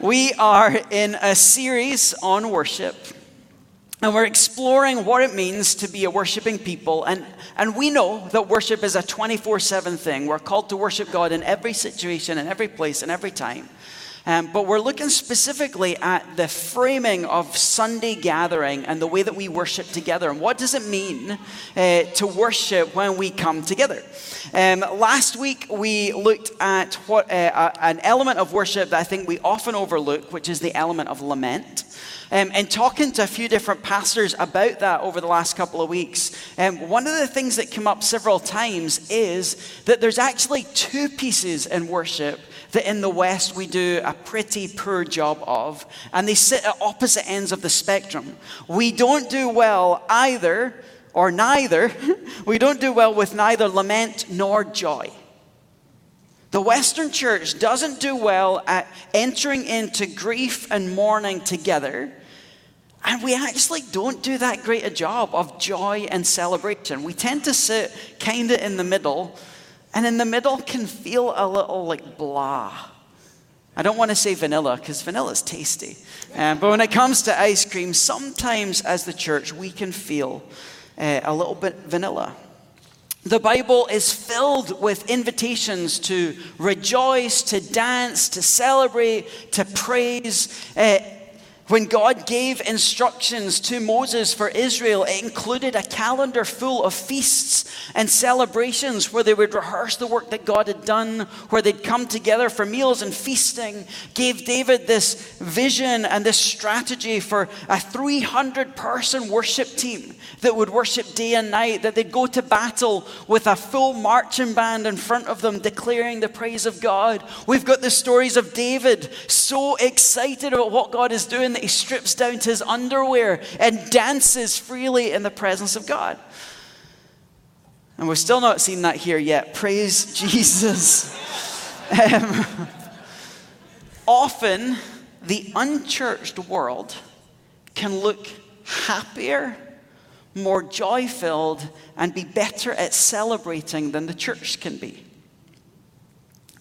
We are in a series on worship, and we're exploring what it means to be a worshiping people. And, and we know that worship is a 24 7 thing. We're called to worship God in every situation, in every place, and every time. Um, but we're looking specifically at the framing of Sunday gathering and the way that we worship together. And what does it mean uh, to worship when we come together? Um, last week, we looked at what uh, an element of worship that I think we often overlook, which is the element of lament. Um, and talking to a few different pastors about that over the last couple of weeks, um, one of the things that came up several times is that there's actually two pieces in worship that in the West we do a pretty poor job of, and they sit at opposite ends of the spectrum. We don't do well either, or neither, we don't do well with neither lament nor joy. The Western church doesn't do well at entering into grief and mourning together. And we actually don't do that great a job of joy and celebration. We tend to sit kind of in the middle and in the middle can feel a little like blah. I don't want to say vanilla because vanilla is tasty. Um, but when it comes to ice cream, sometimes as the church, we can feel uh, a little bit vanilla. The Bible is filled with invitations to rejoice, to dance, to celebrate, to praise. Uh, when God gave instructions to Moses for Israel, it included a calendar full of feasts and celebrations where they would rehearse the work that God had done, where they'd come together for meals and feasting. Gave David this vision and this strategy for a 300 person worship team that would worship day and night, that they'd go to battle with a full marching band in front of them declaring the praise of God. We've got the stories of David so excited about what God is doing that he strips down to his underwear and dances freely in the presence of God. And we're still not seeing that here yet. Praise Jesus. Um, often, the unchurched world can look happier, more joy filled, and be better at celebrating than the church can be.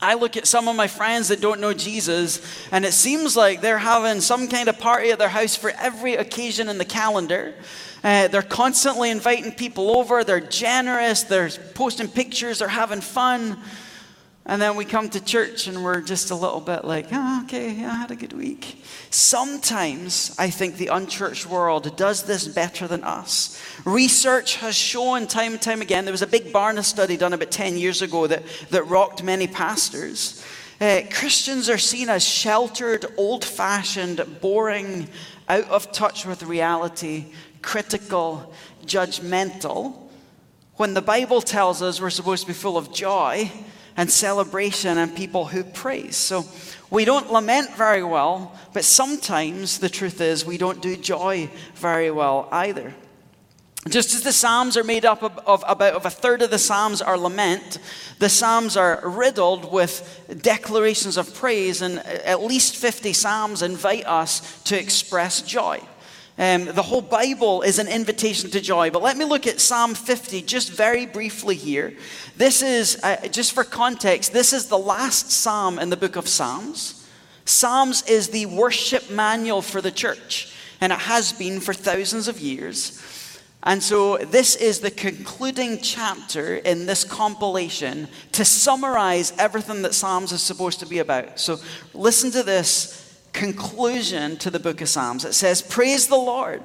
I look at some of my friends that don't know Jesus, and it seems like they're having some kind of party at their house for every occasion in the calendar. Uh, they're constantly inviting people over, they're generous, they're posting pictures, they're having fun. And then we come to church and we're just a little bit like, oh, okay, yeah, I had a good week. Sometimes I think the unchurched world does this better than us. Research has shown time and time again, there was a big Barna study done about 10 years ago that, that rocked many pastors. Uh, Christians are seen as sheltered, old fashioned, boring, out of touch with reality, critical, judgmental. When the Bible tells us we're supposed to be full of joy and celebration and people who praise. So we don't lament very well, but sometimes the truth is we don't do joy very well either. Just as the Psalms are made up of, about of a third of the Psalms are lament, the Psalms are riddled with declarations of praise, and at least 50 Psalms invite us to express joy. Um, the whole Bible is an invitation to joy. But let me look at Psalm 50 just very briefly here. This is, uh, just for context, this is the last psalm in the book of Psalms. Psalms is the worship manual for the church, and it has been for thousands of years. And so, this is the concluding chapter in this compilation to summarize everything that Psalms is supposed to be about. So, listen to this conclusion to the book of Psalms. It says, Praise the Lord.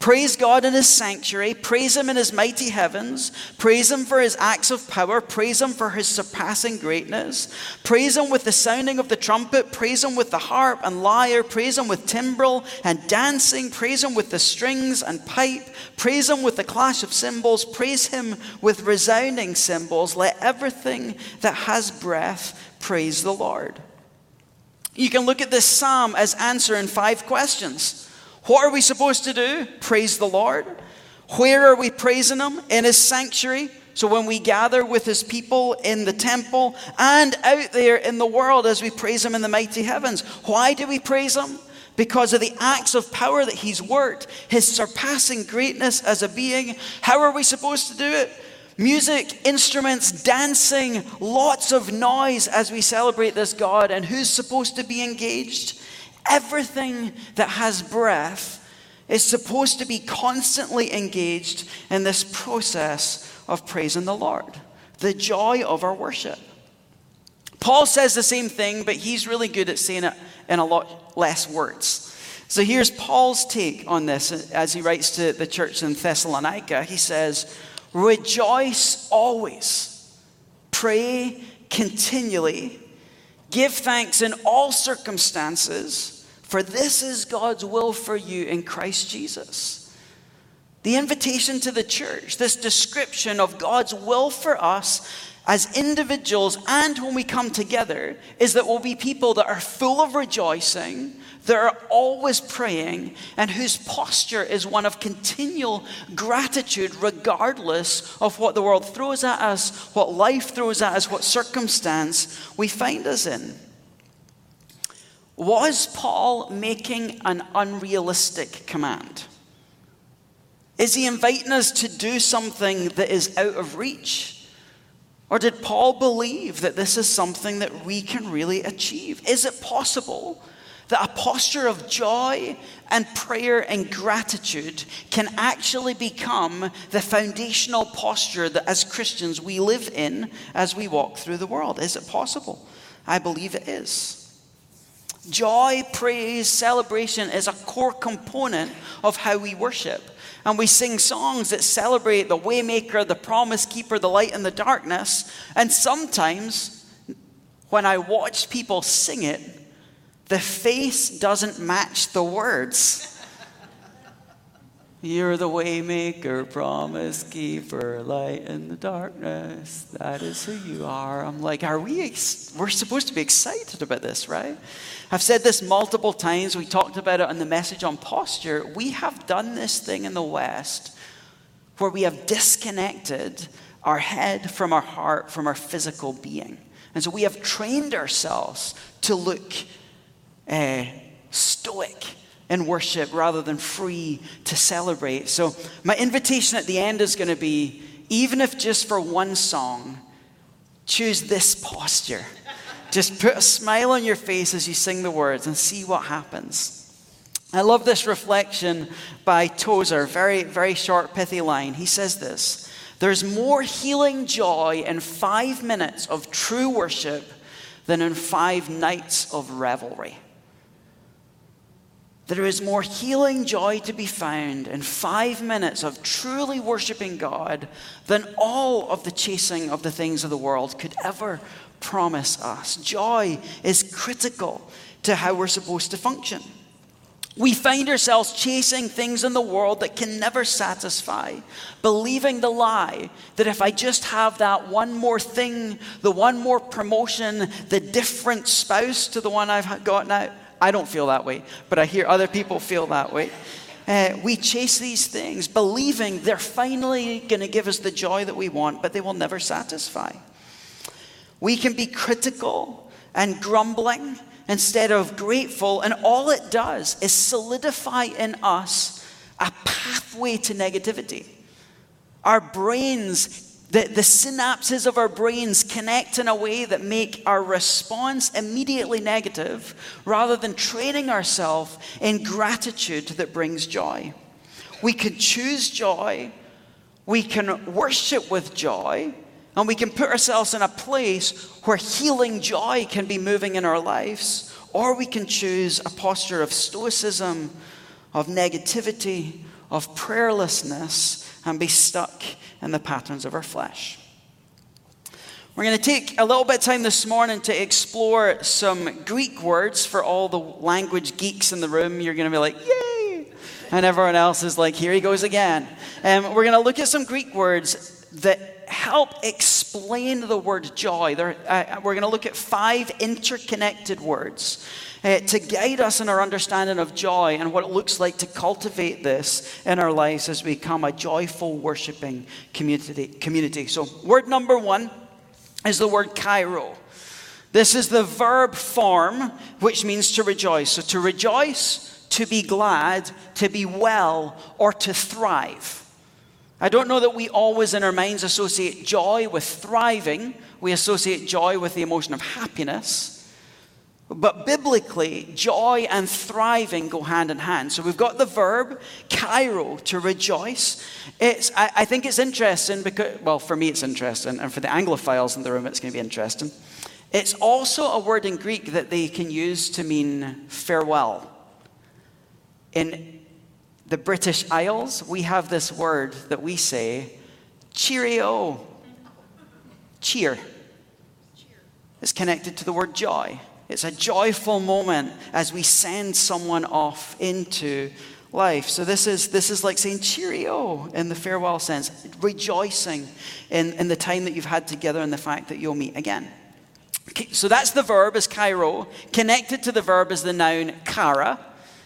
Praise God in his sanctuary. Praise him in his mighty heavens. Praise him for his acts of power. Praise him for his surpassing greatness. Praise him with the sounding of the trumpet. Praise him with the harp and lyre. Praise him with timbrel and dancing. Praise him with the strings and pipe. Praise him with the clash of cymbals. Praise him with resounding cymbals. Let everything that has breath praise the Lord. You can look at this psalm as answering five questions. What are we supposed to do? Praise the Lord. Where are we praising Him? In His sanctuary. So when we gather with His people in the temple and out there in the world as we praise Him in the mighty heavens. Why do we praise Him? Because of the acts of power that He's worked, His surpassing greatness as a being. How are we supposed to do it? Music, instruments, dancing, lots of noise as we celebrate this God. And who's supposed to be engaged? Everything that has breath is supposed to be constantly engaged in this process of praising the Lord, the joy of our worship. Paul says the same thing, but he's really good at saying it in a lot less words. So here's Paul's take on this as he writes to the church in Thessalonica. He says, Rejoice always, pray continually, give thanks in all circumstances, for this is God's will for you in Christ Jesus. The invitation to the church, this description of God's will for us as individuals and when we come together, is that we'll be people that are full of rejoicing that are always praying and whose posture is one of continual gratitude, regardless of what the world throws at us, what life throws at us, what circumstance we find us in. Was Paul making an unrealistic command? Is he inviting us to do something that is out of reach? Or did Paul believe that this is something that we can really achieve? Is it possible that a posture of joy and prayer and gratitude can actually become the foundational posture that as Christians we live in as we walk through the world. Is it possible? I believe it is. Joy, praise, celebration is a core component of how we worship. And we sing songs that celebrate the waymaker, the promise keeper, the light in the darkness. And sometimes when I watch people sing it, the face doesn't match the words. You're the waymaker, promise keeper, light in the darkness. That is who you are. I'm like, are we? Ex- we're supposed to be excited about this, right? I've said this multiple times. We talked about it in the message on posture. We have done this thing in the West where we have disconnected our head from our heart, from our physical being. And so we have trained ourselves to look uh, stoic in worship rather than free to celebrate. So, my invitation at the end is going to be even if just for one song, choose this posture. Just put a smile on your face as you sing the words and see what happens. I love this reflection by Tozer, very, very short, pithy line. He says this There's more healing joy in five minutes of true worship than in five nights of revelry. There is more healing joy to be found in five minutes of truly worshiping God than all of the chasing of the things of the world could ever promise us. Joy is critical to how we're supposed to function. We find ourselves chasing things in the world that can never satisfy, believing the lie that if I just have that one more thing, the one more promotion, the different spouse to the one I've got now, I don't feel that way, but I hear other people feel that way. Uh, we chase these things, believing they're finally going to give us the joy that we want, but they will never satisfy. We can be critical and grumbling instead of grateful, and all it does is solidify in us a pathway to negativity. Our brains the, the synapses of our brains connect in a way that make our response immediately negative rather than training ourselves in gratitude that brings joy. We can choose joy, we can worship with joy, and we can put ourselves in a place where healing joy can be moving in our lives, or we can choose a posture of stoicism, of negativity, of prayerlessness, and be stuck in the patterns of our flesh. We're going to take a little bit of time this morning to explore some Greek words for all the language geeks in the room. You're going to be like, yay! And everyone else is like, here he goes again. Um, we're going to look at some Greek words that help explain the word joy. Uh, we're going to look at five interconnected words uh, to guide us in our understanding of joy and what it looks like to cultivate this in our lives as we become a joyful, worshiping community. community. So, word number one is the word chairo. This is the verb form, which means to rejoice. So, to rejoice, to be glad, to be well, or to thrive. I don't know that we always in our minds associate joy with thriving. We associate joy with the emotion of happiness. But biblically, joy and thriving go hand in hand. So we've got the verb, chairo, to rejoice. It's, I, I think it's interesting because, well, for me it's interesting, and for the Anglophiles in the room, it's going to be interesting. It's also a word in Greek that they can use to mean farewell. In the British Isles, we have this word that we say, cheerio. Cheer. It's connected to the word joy. It's a joyful moment as we send someone off into life. So this is this is like saying cheerio in the farewell sense, rejoicing in, in the time that you've had together and the fact that you'll meet again. So that's the verb is chairo. Connected to the verb is the noun chara.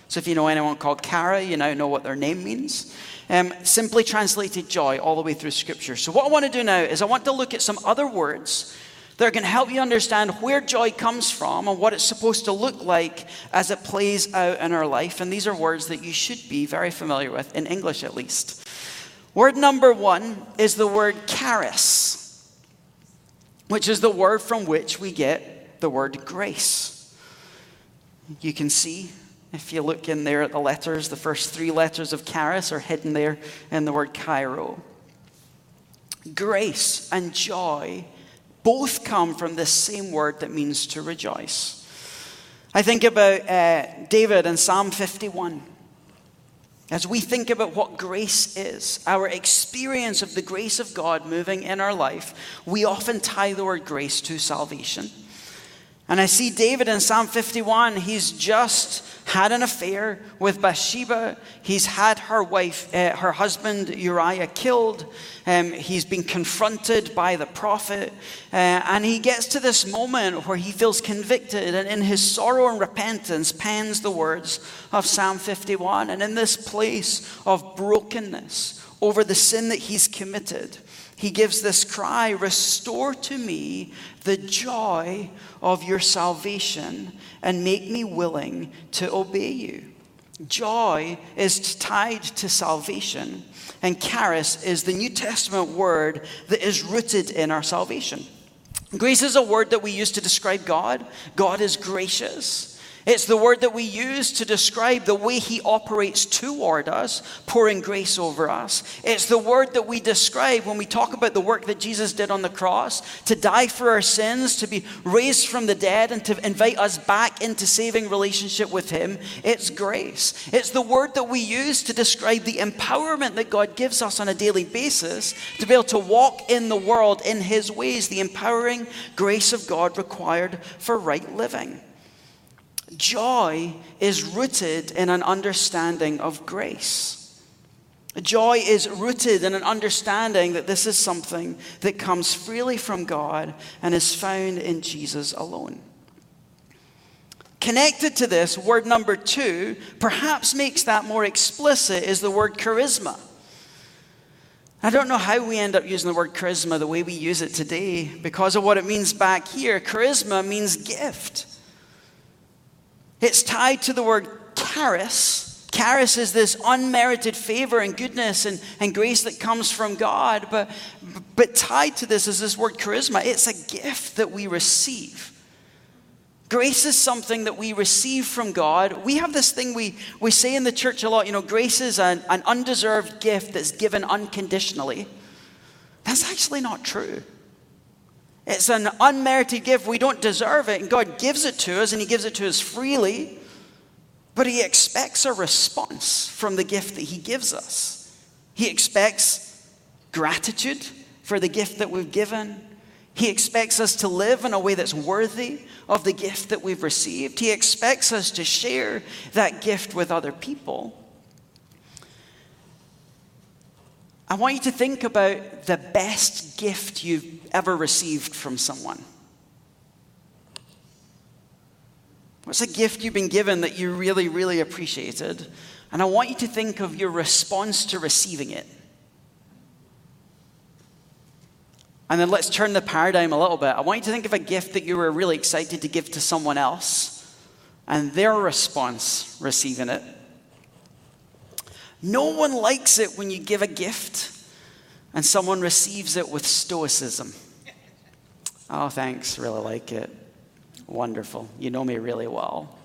So if you know anyone called Kara, you now know what their name means. Um, simply translated joy all the way through Scripture. So what I want to do now is I want to look at some other words that are going to help you understand where joy comes from and what it's supposed to look like as it plays out in our life. And these are words that you should be very familiar with, in English at least. Word number one is the word charis, which is the word from which we get the word grace. You can see if you look in there at the letters, the first three letters of charis are hidden there in the word chairo. Grace and joy both come from the same word that means to rejoice. I think about uh, David in Psalm 51. As we think about what grace is, our experience of the grace of God moving in our life, we often tie the word grace to salvation. And I see David in Psalm 51, he's just had an affair with Bathsheba. He's had her wife, uh, her husband Uriah killed. Um, he's been confronted by the prophet. Uh, and he gets to this moment where he feels convicted and in his sorrow and repentance pens the words of Psalm 51. And in this place of brokenness over the sin that he's committed, he gives this cry Restore to me the joy of your salvation and make me willing to obey you. Joy is tied to salvation, and charis is the New Testament word that is rooted in our salvation. Grace is a word that we use to describe God. God is gracious. It's the word that we use to describe the way he operates toward us, pouring grace over us. It's the word that we describe when we talk about the work that Jesus did on the cross to die for our sins, to be raised from the dead, and to invite us back into saving relationship with him. It's grace. It's the word that we use to describe the empowerment that God gives us on a daily basis to be able to walk in the world in his ways, the empowering grace of God required for right living. Joy is rooted in an understanding of grace. Joy is rooted in an understanding that this is something that comes freely from God and is found in Jesus alone. Connected to this, word number two, perhaps makes that more explicit, is the word charisma. I don't know how we end up using the word charisma the way we use it today because of what it means back here. Charisma means gift. It's tied to the word charis. Charis is this unmerited favor and goodness and, and grace that comes from God. But, but tied to this is this word charisma. It's a gift that we receive. Grace is something that we receive from God. We have this thing we, we say in the church a lot you know, grace is an, an undeserved gift that's given unconditionally. That's actually not true. It's an unmerited gift. We don't deserve it. And God gives it to us, and He gives it to us freely. But He expects a response from the gift that He gives us. He expects gratitude for the gift that we've given. He expects us to live in a way that's worthy of the gift that we've received. He expects us to share that gift with other people. I want you to think about the best gift you've ever received from someone. What's a gift you've been given that you really, really appreciated? And I want you to think of your response to receiving it. And then let's turn the paradigm a little bit. I want you to think of a gift that you were really excited to give to someone else and their response receiving it. No one likes it when you give a gift and someone receives it with stoicism. Oh, thanks, really like it. Wonderful. You know me really well.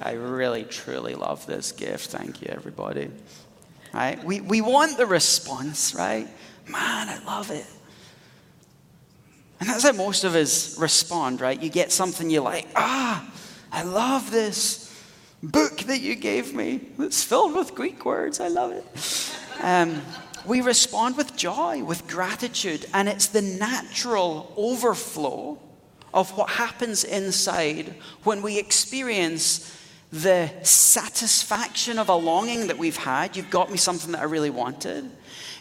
I really, truly love this gift. Thank you, everybody. Right? We, we want the response, right? Man, I love it. And that's how most of us respond, right? You get something you like, ah, I love this book that you gave me. It's filled with Greek words. I love it. Um, we respond with joy, with gratitude, and it's the natural overflow of what happens inside when we experience the satisfaction of a longing that we've had. You've got me something that I really wanted.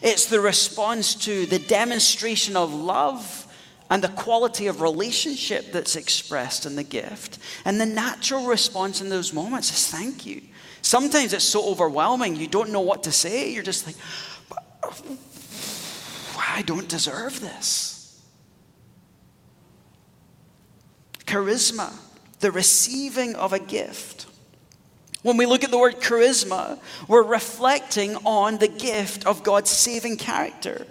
It's the response to the demonstration of love and the quality of relationship that's expressed in the gift. And the natural response in those moments is thank you. Sometimes it's so overwhelming, you don't know what to say. You're just like, I don't deserve this. Charisma, the receiving of a gift. When we look at the word charisma, we're reflecting on the gift of God's saving character.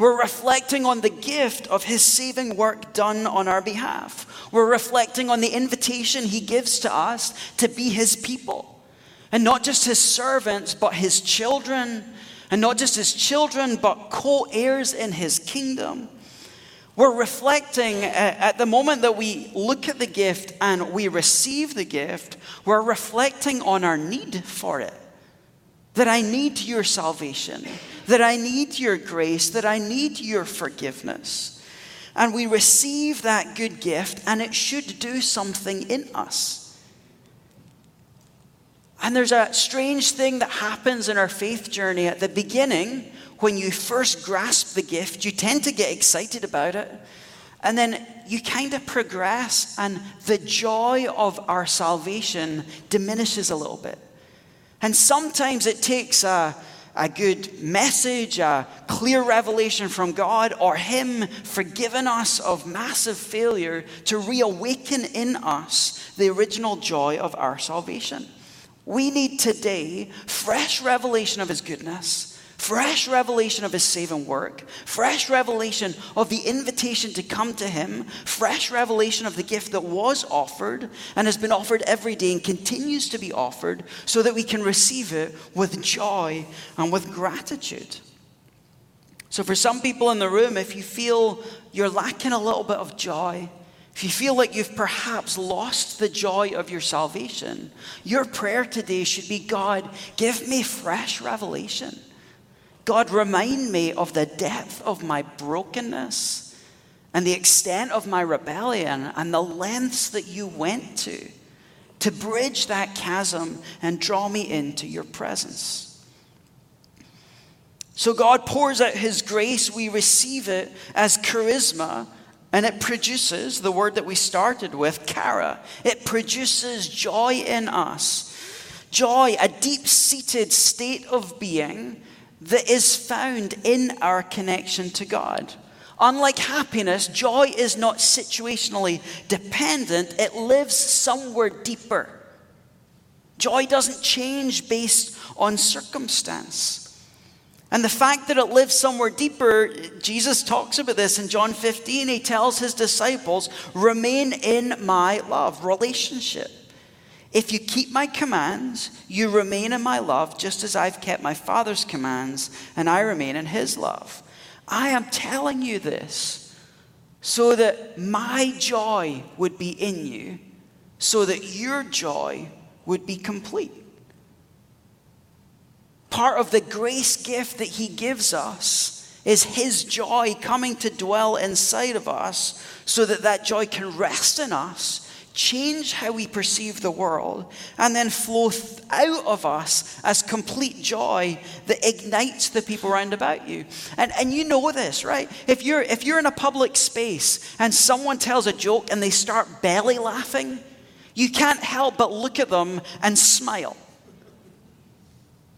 We're reflecting on the gift of his saving work done on our behalf. We're reflecting on the invitation he gives to us to be his people. And not just his servants, but his children. And not just his children, but co heirs in his kingdom. We're reflecting uh, at the moment that we look at the gift and we receive the gift, we're reflecting on our need for it. That I need your salvation that I need your grace, that I need your forgiveness. And we receive that good gift, and it should do something in us. And there's a strange thing that happens in our faith journey at the beginning. When you first grasp the gift, you tend to get excited about it. And then you kind of progress, and the joy of our salvation diminishes a little bit. And sometimes it takes a, a good message, a clear revelation from God, or Him forgiving us of massive failure to reawaken in us the original joy of our salvation. We need today fresh revelation of His goodness fresh revelation of his saving work, fresh revelation of the invitation to come to him, fresh revelation of the gift that was offered and has been offered every day and continues to be offered so that we can receive it with joy and with gratitude. So, for some people in the room, if you feel you're lacking a little bit of joy, if you feel like you've perhaps lost the joy of your salvation, your prayer today should be God, give me fresh revelation. God, remind me of the depth of my brokenness and the extent of my rebellion and the lengths that you went to to bridge that chasm and draw me into your presence. So God pours out his grace, we receive it as charisma, and it produces the word that we started with, chara. It produces joy in us. Joy, a deep seated state of being that is found in our connection to God. Unlike happiness, joy is not situationally dependent, it lives somewhere deeper. Joy doesn't change based on circumstance. And the fact that it lives somewhere deeper, Jesus talks about this in John 15. He tells his disciples, remain in my love, relationship. If you keep my commands, you remain in my love, just as I've kept my Father's commands, and I remain in his love. I am telling you this so that my joy would be in you, so that your joy would be complete. Part of the grace gift that he gives us is his joy coming to dwell inside of us so that that joy can rest in us change how we perceive the world, and then flow out of us as complete joy that ignites the people around about you. And, and you know this, right? If you're, if you're in a public space and someone tells a joke and they start belly laughing, you can't help but look at them and smile.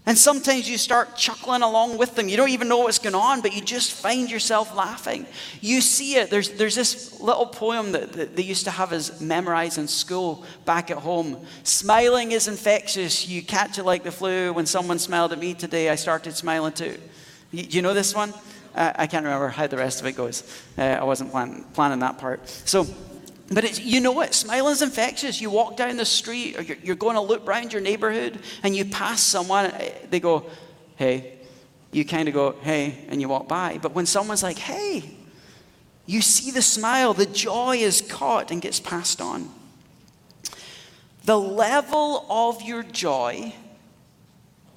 And sometimes you start chuckling along with them. You don't even know what's going on, but you just find yourself laughing. You see it. There's, there's this little poem that, that they used to have us memorize in school back at home. Smiling is infectious. You catch it like the flu. When someone smiled at me today, I started smiling too. You, you know this one? Uh, I can't remember how the rest of it goes. Uh, I wasn't plan, planning that part. So, But you know it, smiling is infectious. You walk down the street or you're, you're going to look around your neighborhood and you pass someone, eh, they go, hey. You kind of go, hey, and you walk by. But when someone's like, hey, you see the smile, the joy is caught and gets passed on. The level of your joy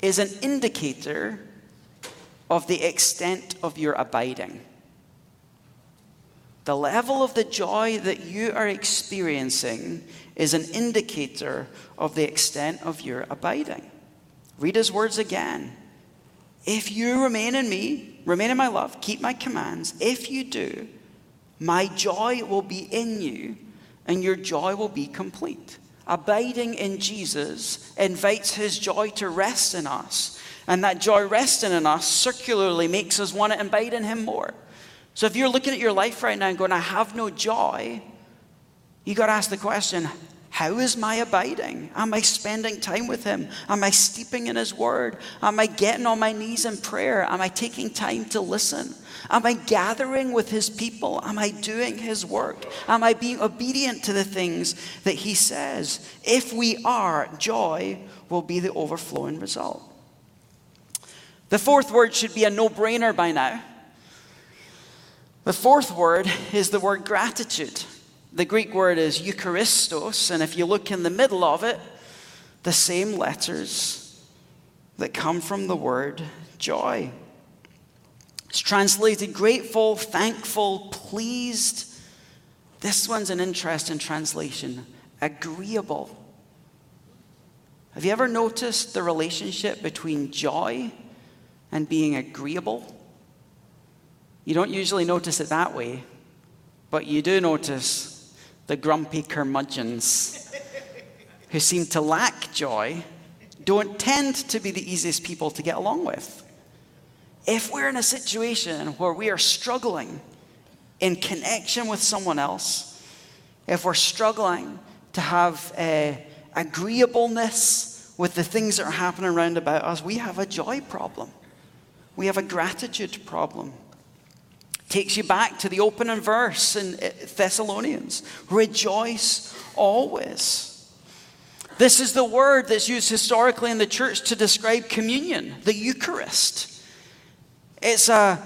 is an indicator of the extent of your abiding. The level of the joy that you are experiencing is an indicator of the extent of your abiding. Read his words again. If you remain in me, remain in my love, keep my commands, if you do, my joy will be in you and your joy will be complete. Abiding in Jesus invites his joy to rest in us. And that joy resting in us circularly makes us want to abide in him more. So if you're looking at your life right now and going, I have no joy, you got to ask the question, how is my abiding? Am I spending time with Him? Am I steeping in His Word? Am I getting on my knees in prayer? Am I taking time to listen? Am I gathering with His people? Am I doing His work? Am I being obedient to the things that He says? If we are, joy will be the overflowing result. The fourth word should be a no brainer by now. The fourth word is the word gratitude. The Greek word is Eucharistos, and if you look in the middle of it, the same letters that come from the word joy. It's translated grateful, thankful, pleased. This one's an interesting translation agreeable. Have you ever noticed the relationship between joy and being agreeable? You don't usually notice it that way, but you do notice the grumpy curmudgeons who seem to lack joy don't tend to be the easiest people to get along with. If we're in a situation where we are struggling in connection with someone else, if we're struggling to have a agreeableness with the things that are happening around about us, we have a joy problem. We have a gratitude problem. Takes you back to the opening verse in uh, Thessalonians rejoice always. This is the word that's used historically in the church to describe communion, the Eucharist. It's, a,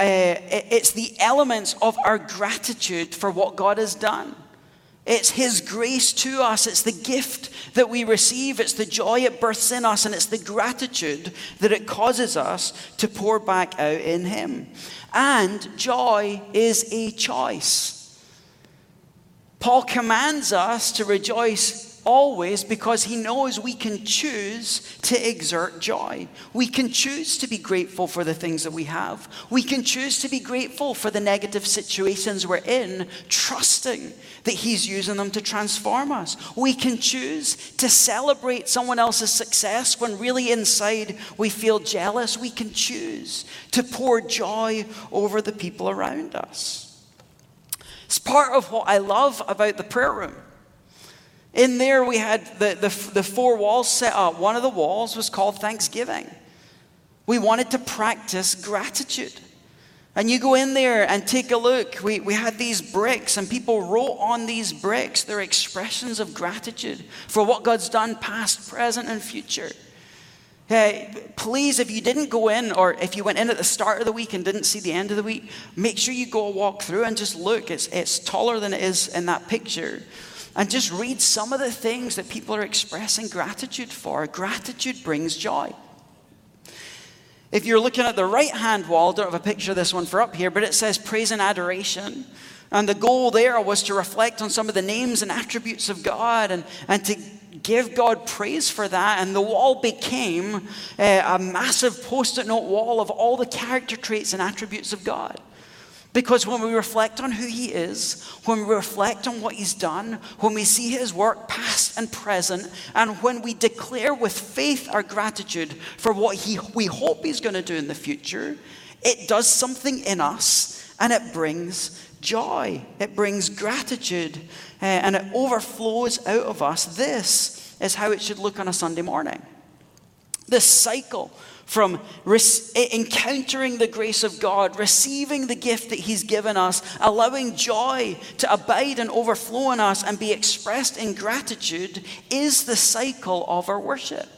a, it's the elements of our gratitude for what God has done. It's His grace to us. It's the gift that we receive. It's the joy it births in us. And it's the gratitude that it causes us to pour back out in Him. And joy is a choice. Paul commands us to rejoice always because he knows we can choose to exert joy. We can choose to be grateful for the things that we have. We can choose to be grateful for the negative situations we're in, trusting that he's using them to transform us. We can choose to celebrate someone else's success when really inside we feel jealous. We can choose to pour joy over the people around us. It's part of what I love about the prayer room. In there, we had the, the, the four walls set up. One of the walls was called Thanksgiving. We wanted to practice gratitude. And you go in there and take a look. We, we had these bricks, and people wrote on these bricks their expressions of gratitude for what God's done, past, present, and future. Hey, please, if you didn't go in, or if you went in at the start of the week and didn't see the end of the week, make sure you go walk through and just look. It's, it's taller than it is in that picture and just read some of the things that people are expressing gratitude for. Gratitude brings joy. If you're looking at the right hand wall, don't have a picture of this one for up here, but it says praise and adoration. And the goal there was to reflect on some of the names and attributes of God and, and to give God praise for that. And the wall became a, a massive post it note wall of all the character traits and attributes of God. Because when we reflect on who He is, when we reflect on what He's done, when we see His work past and present, and when we declare with faith our gratitude for what he, we hope He's going to do in the future, it does something in us and it brings joy. It brings gratitude uh, and it overflows out of us. This is how it should look on a Sunday morning. This cycle from encountering the grace of God, receiving the gift that He's given us, allowing joy to abide and overflow in us and be expressed in gratitude, is the cycle of our worship.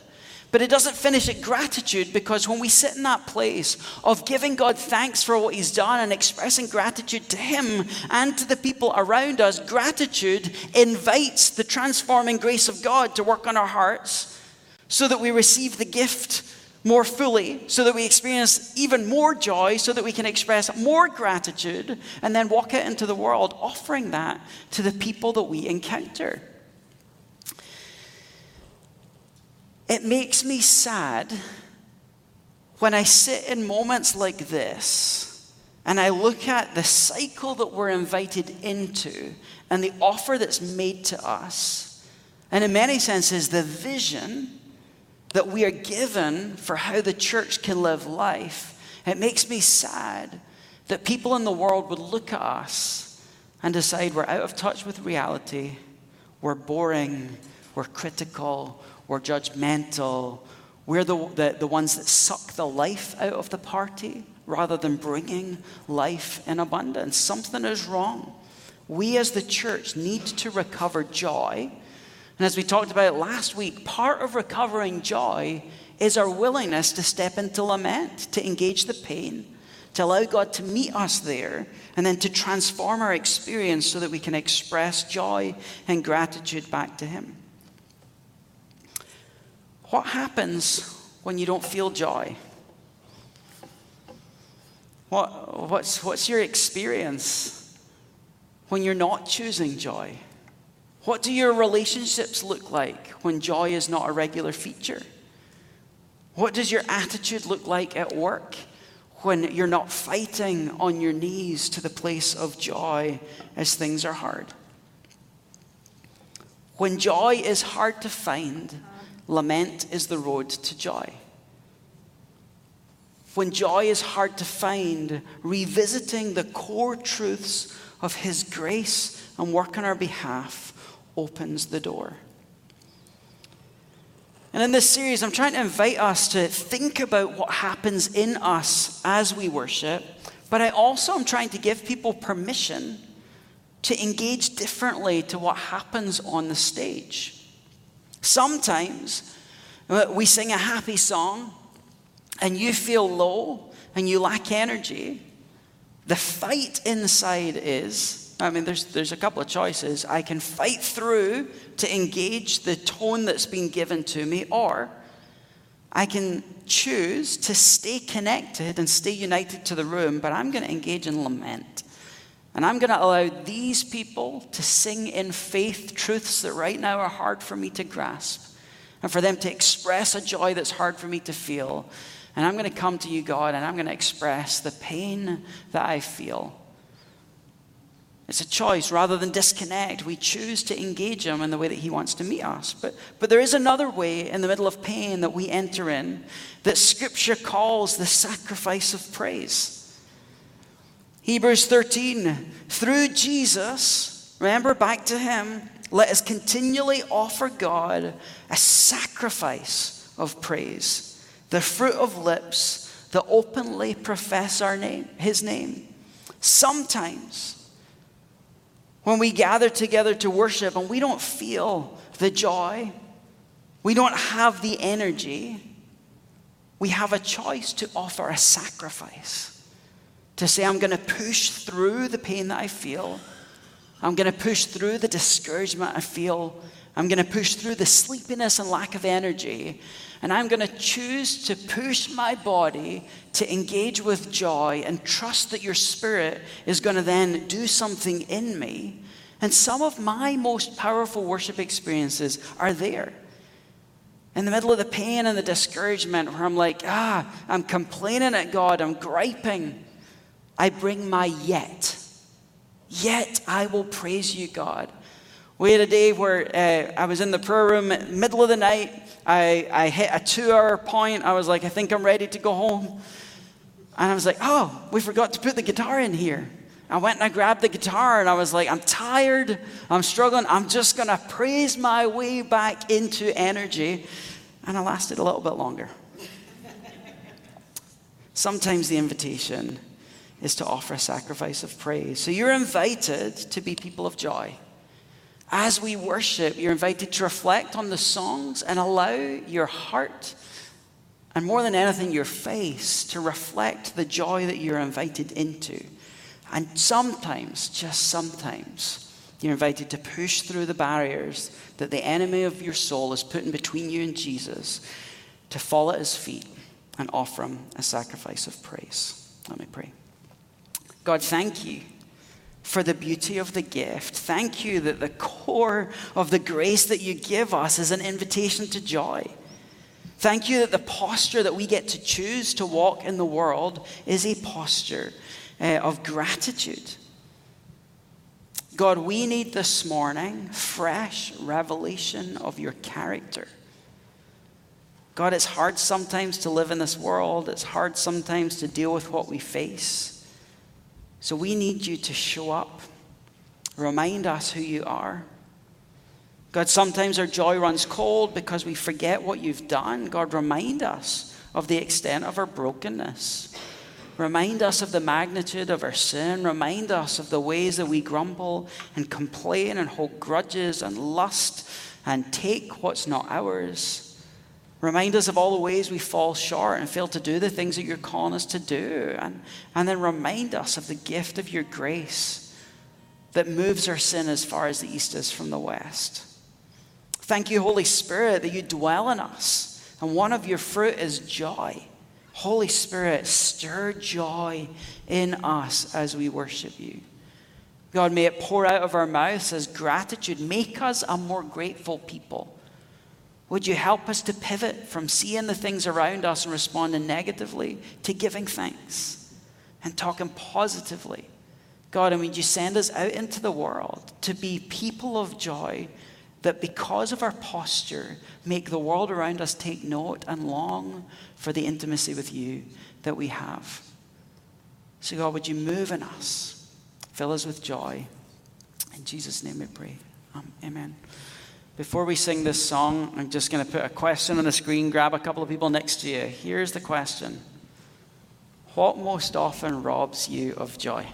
But it doesn't finish at gratitude because when we sit in that place of giving God thanks for what He's done and expressing gratitude to Him and to the people around us, gratitude invites the transforming grace of God to work on our hearts so that we receive the gift more fully, so that we experience even more joy, so that we can express more gratitude, and then walk out into the world offering that to the people that we encounter. It makes me sad when I sit in moments like this and I look at the cycle that we're invited into and the offer that's made to us. And in many senses, the vision that we are given for how the church can live life. It makes me sad that people in the world would look at us and decide we're out of touch with reality, we're boring, we're critical, we're judgmental. We're the, the, the ones that suck the life out of the party rather than bringing life in abundance. Something is wrong. We as the church need to recover joy. And as we talked about last week, part of recovering joy is our willingness to step into lament, to engage the pain, to allow God to meet us there, and then to transform our experience so that we can express joy and gratitude back to Him. What happens when you don't feel joy? What, what's, what's your experience when you're not choosing joy? What do your relationships look like when joy is not a regular feature? What does your attitude look like at work when you're not fighting on your knees to the place of joy as things are hard? When joy is hard to find, Lament is the road to joy. When joy is hard to find, revisiting the core truths of His grace and work on our behalf opens the door. And in this series, I'm trying to invite us to think about what happens in us as we worship, but I also am trying to give people permission to engage differently to what happens on the stage. Sometimes uh, we sing a happy song and you feel low and you lack energy. The fight inside is I mean, there's, there's a couple of choices. I can fight through to engage the tone that's been given to me, or I can choose to stay connected and stay united to the room, but I'm going to engage in lament. And I'm going to allow these people to sing in faith truths that right now are hard for me to grasp, and for them to express a joy that's hard for me to feel. And I'm going to come to you, God, and I'm going to express the pain that I feel. It's a choice rather than disconnect. We choose to engage Him in the way that He wants to meet us. But, but there is another way in the middle of pain that we enter in that Scripture calls the sacrifice of praise. Hebrews 13, through Jesus, remember back to him, let us continually offer God a sacrifice of praise, the fruit of lips that openly profess our name, his name. Sometimes when we gather together to worship and we don't feel the joy, we don't have the energy, we have a choice to offer a sacrifice to say, I'm going to push through the pain that I feel. I'm going to push through the discouragement I feel. I'm going to push through the sleepiness and lack of energy. And I'm going to choose to push my body to engage with joy and trust that your spirit is going to then do something in me. And some of my most powerful worship experiences are there. In the middle of the pain and the discouragement, where I'm like, ah, I'm complaining at God, I'm griping. I bring my yet. Yet I will praise you, God. We had a day where uh, I was in the prayer room, middle of the night. I, I hit a two hour point. I was like, I think I'm ready to go home. And I was like, oh, we forgot to put the guitar in here. I went and I grabbed the guitar and I was like, I'm tired. I'm struggling. I'm just going to praise my way back into energy. And I lasted a little bit longer. Sometimes the invitation is to offer a sacrifice of praise. So you're invited to be people of joy. As we worship, you're invited to reflect on the songs and allow your heart, and more than anything, your face, to reflect the joy that you're invited into. And sometimes, just sometimes, you're invited to push through the barriers that the enemy of your soul is putting between you and Jesus to fall at his feet and offer him a sacrifice of praise. Let me pray. God, thank you for the beauty of the gift. Thank you that the core of the grace that you give us is an invitation to joy. Thank you that the posture that we get to choose to walk in the world is a posture uh, of gratitude. God, we need this morning fresh revelation of your character. God, it's hard sometimes to live in this world, it's hard sometimes to deal with what we face. So we need you to show up, remind us who you are. God, sometimes our joy runs cold because we forget what you've done. God, remind us of the extent of our brokenness. Remind us of the magnitude of our sin. Remind us of the ways that we grumble and complain and hold grudges and lust and take what's not ours. Remind us of all the ways we fall short and fail to do the things that you're calling us to do. And, and then remind us of the gift of your grace that moves our sin as far as the east is from the west. Thank you, Holy Spirit, that you dwell in us. And one of your fruit is joy. Holy Spirit, stir joy in us as we worship you. God, may it pour out of our mouths as gratitude. Make us a more grateful people. Would you help us to pivot from seeing the things around us and responding negatively to giving thanks and talking positively? God, I mean, you send us out into the world to be people of joy that because of our posture make the world around us take note and long for the intimacy with you that we have? So, God, would you move in us? Fill us with joy. In Jesus' name we pray. Um, amen. Before we sing this song, I'm just going to put a question on the screen, grab a couple of people next to you. Here's the question What most often robs you of joy?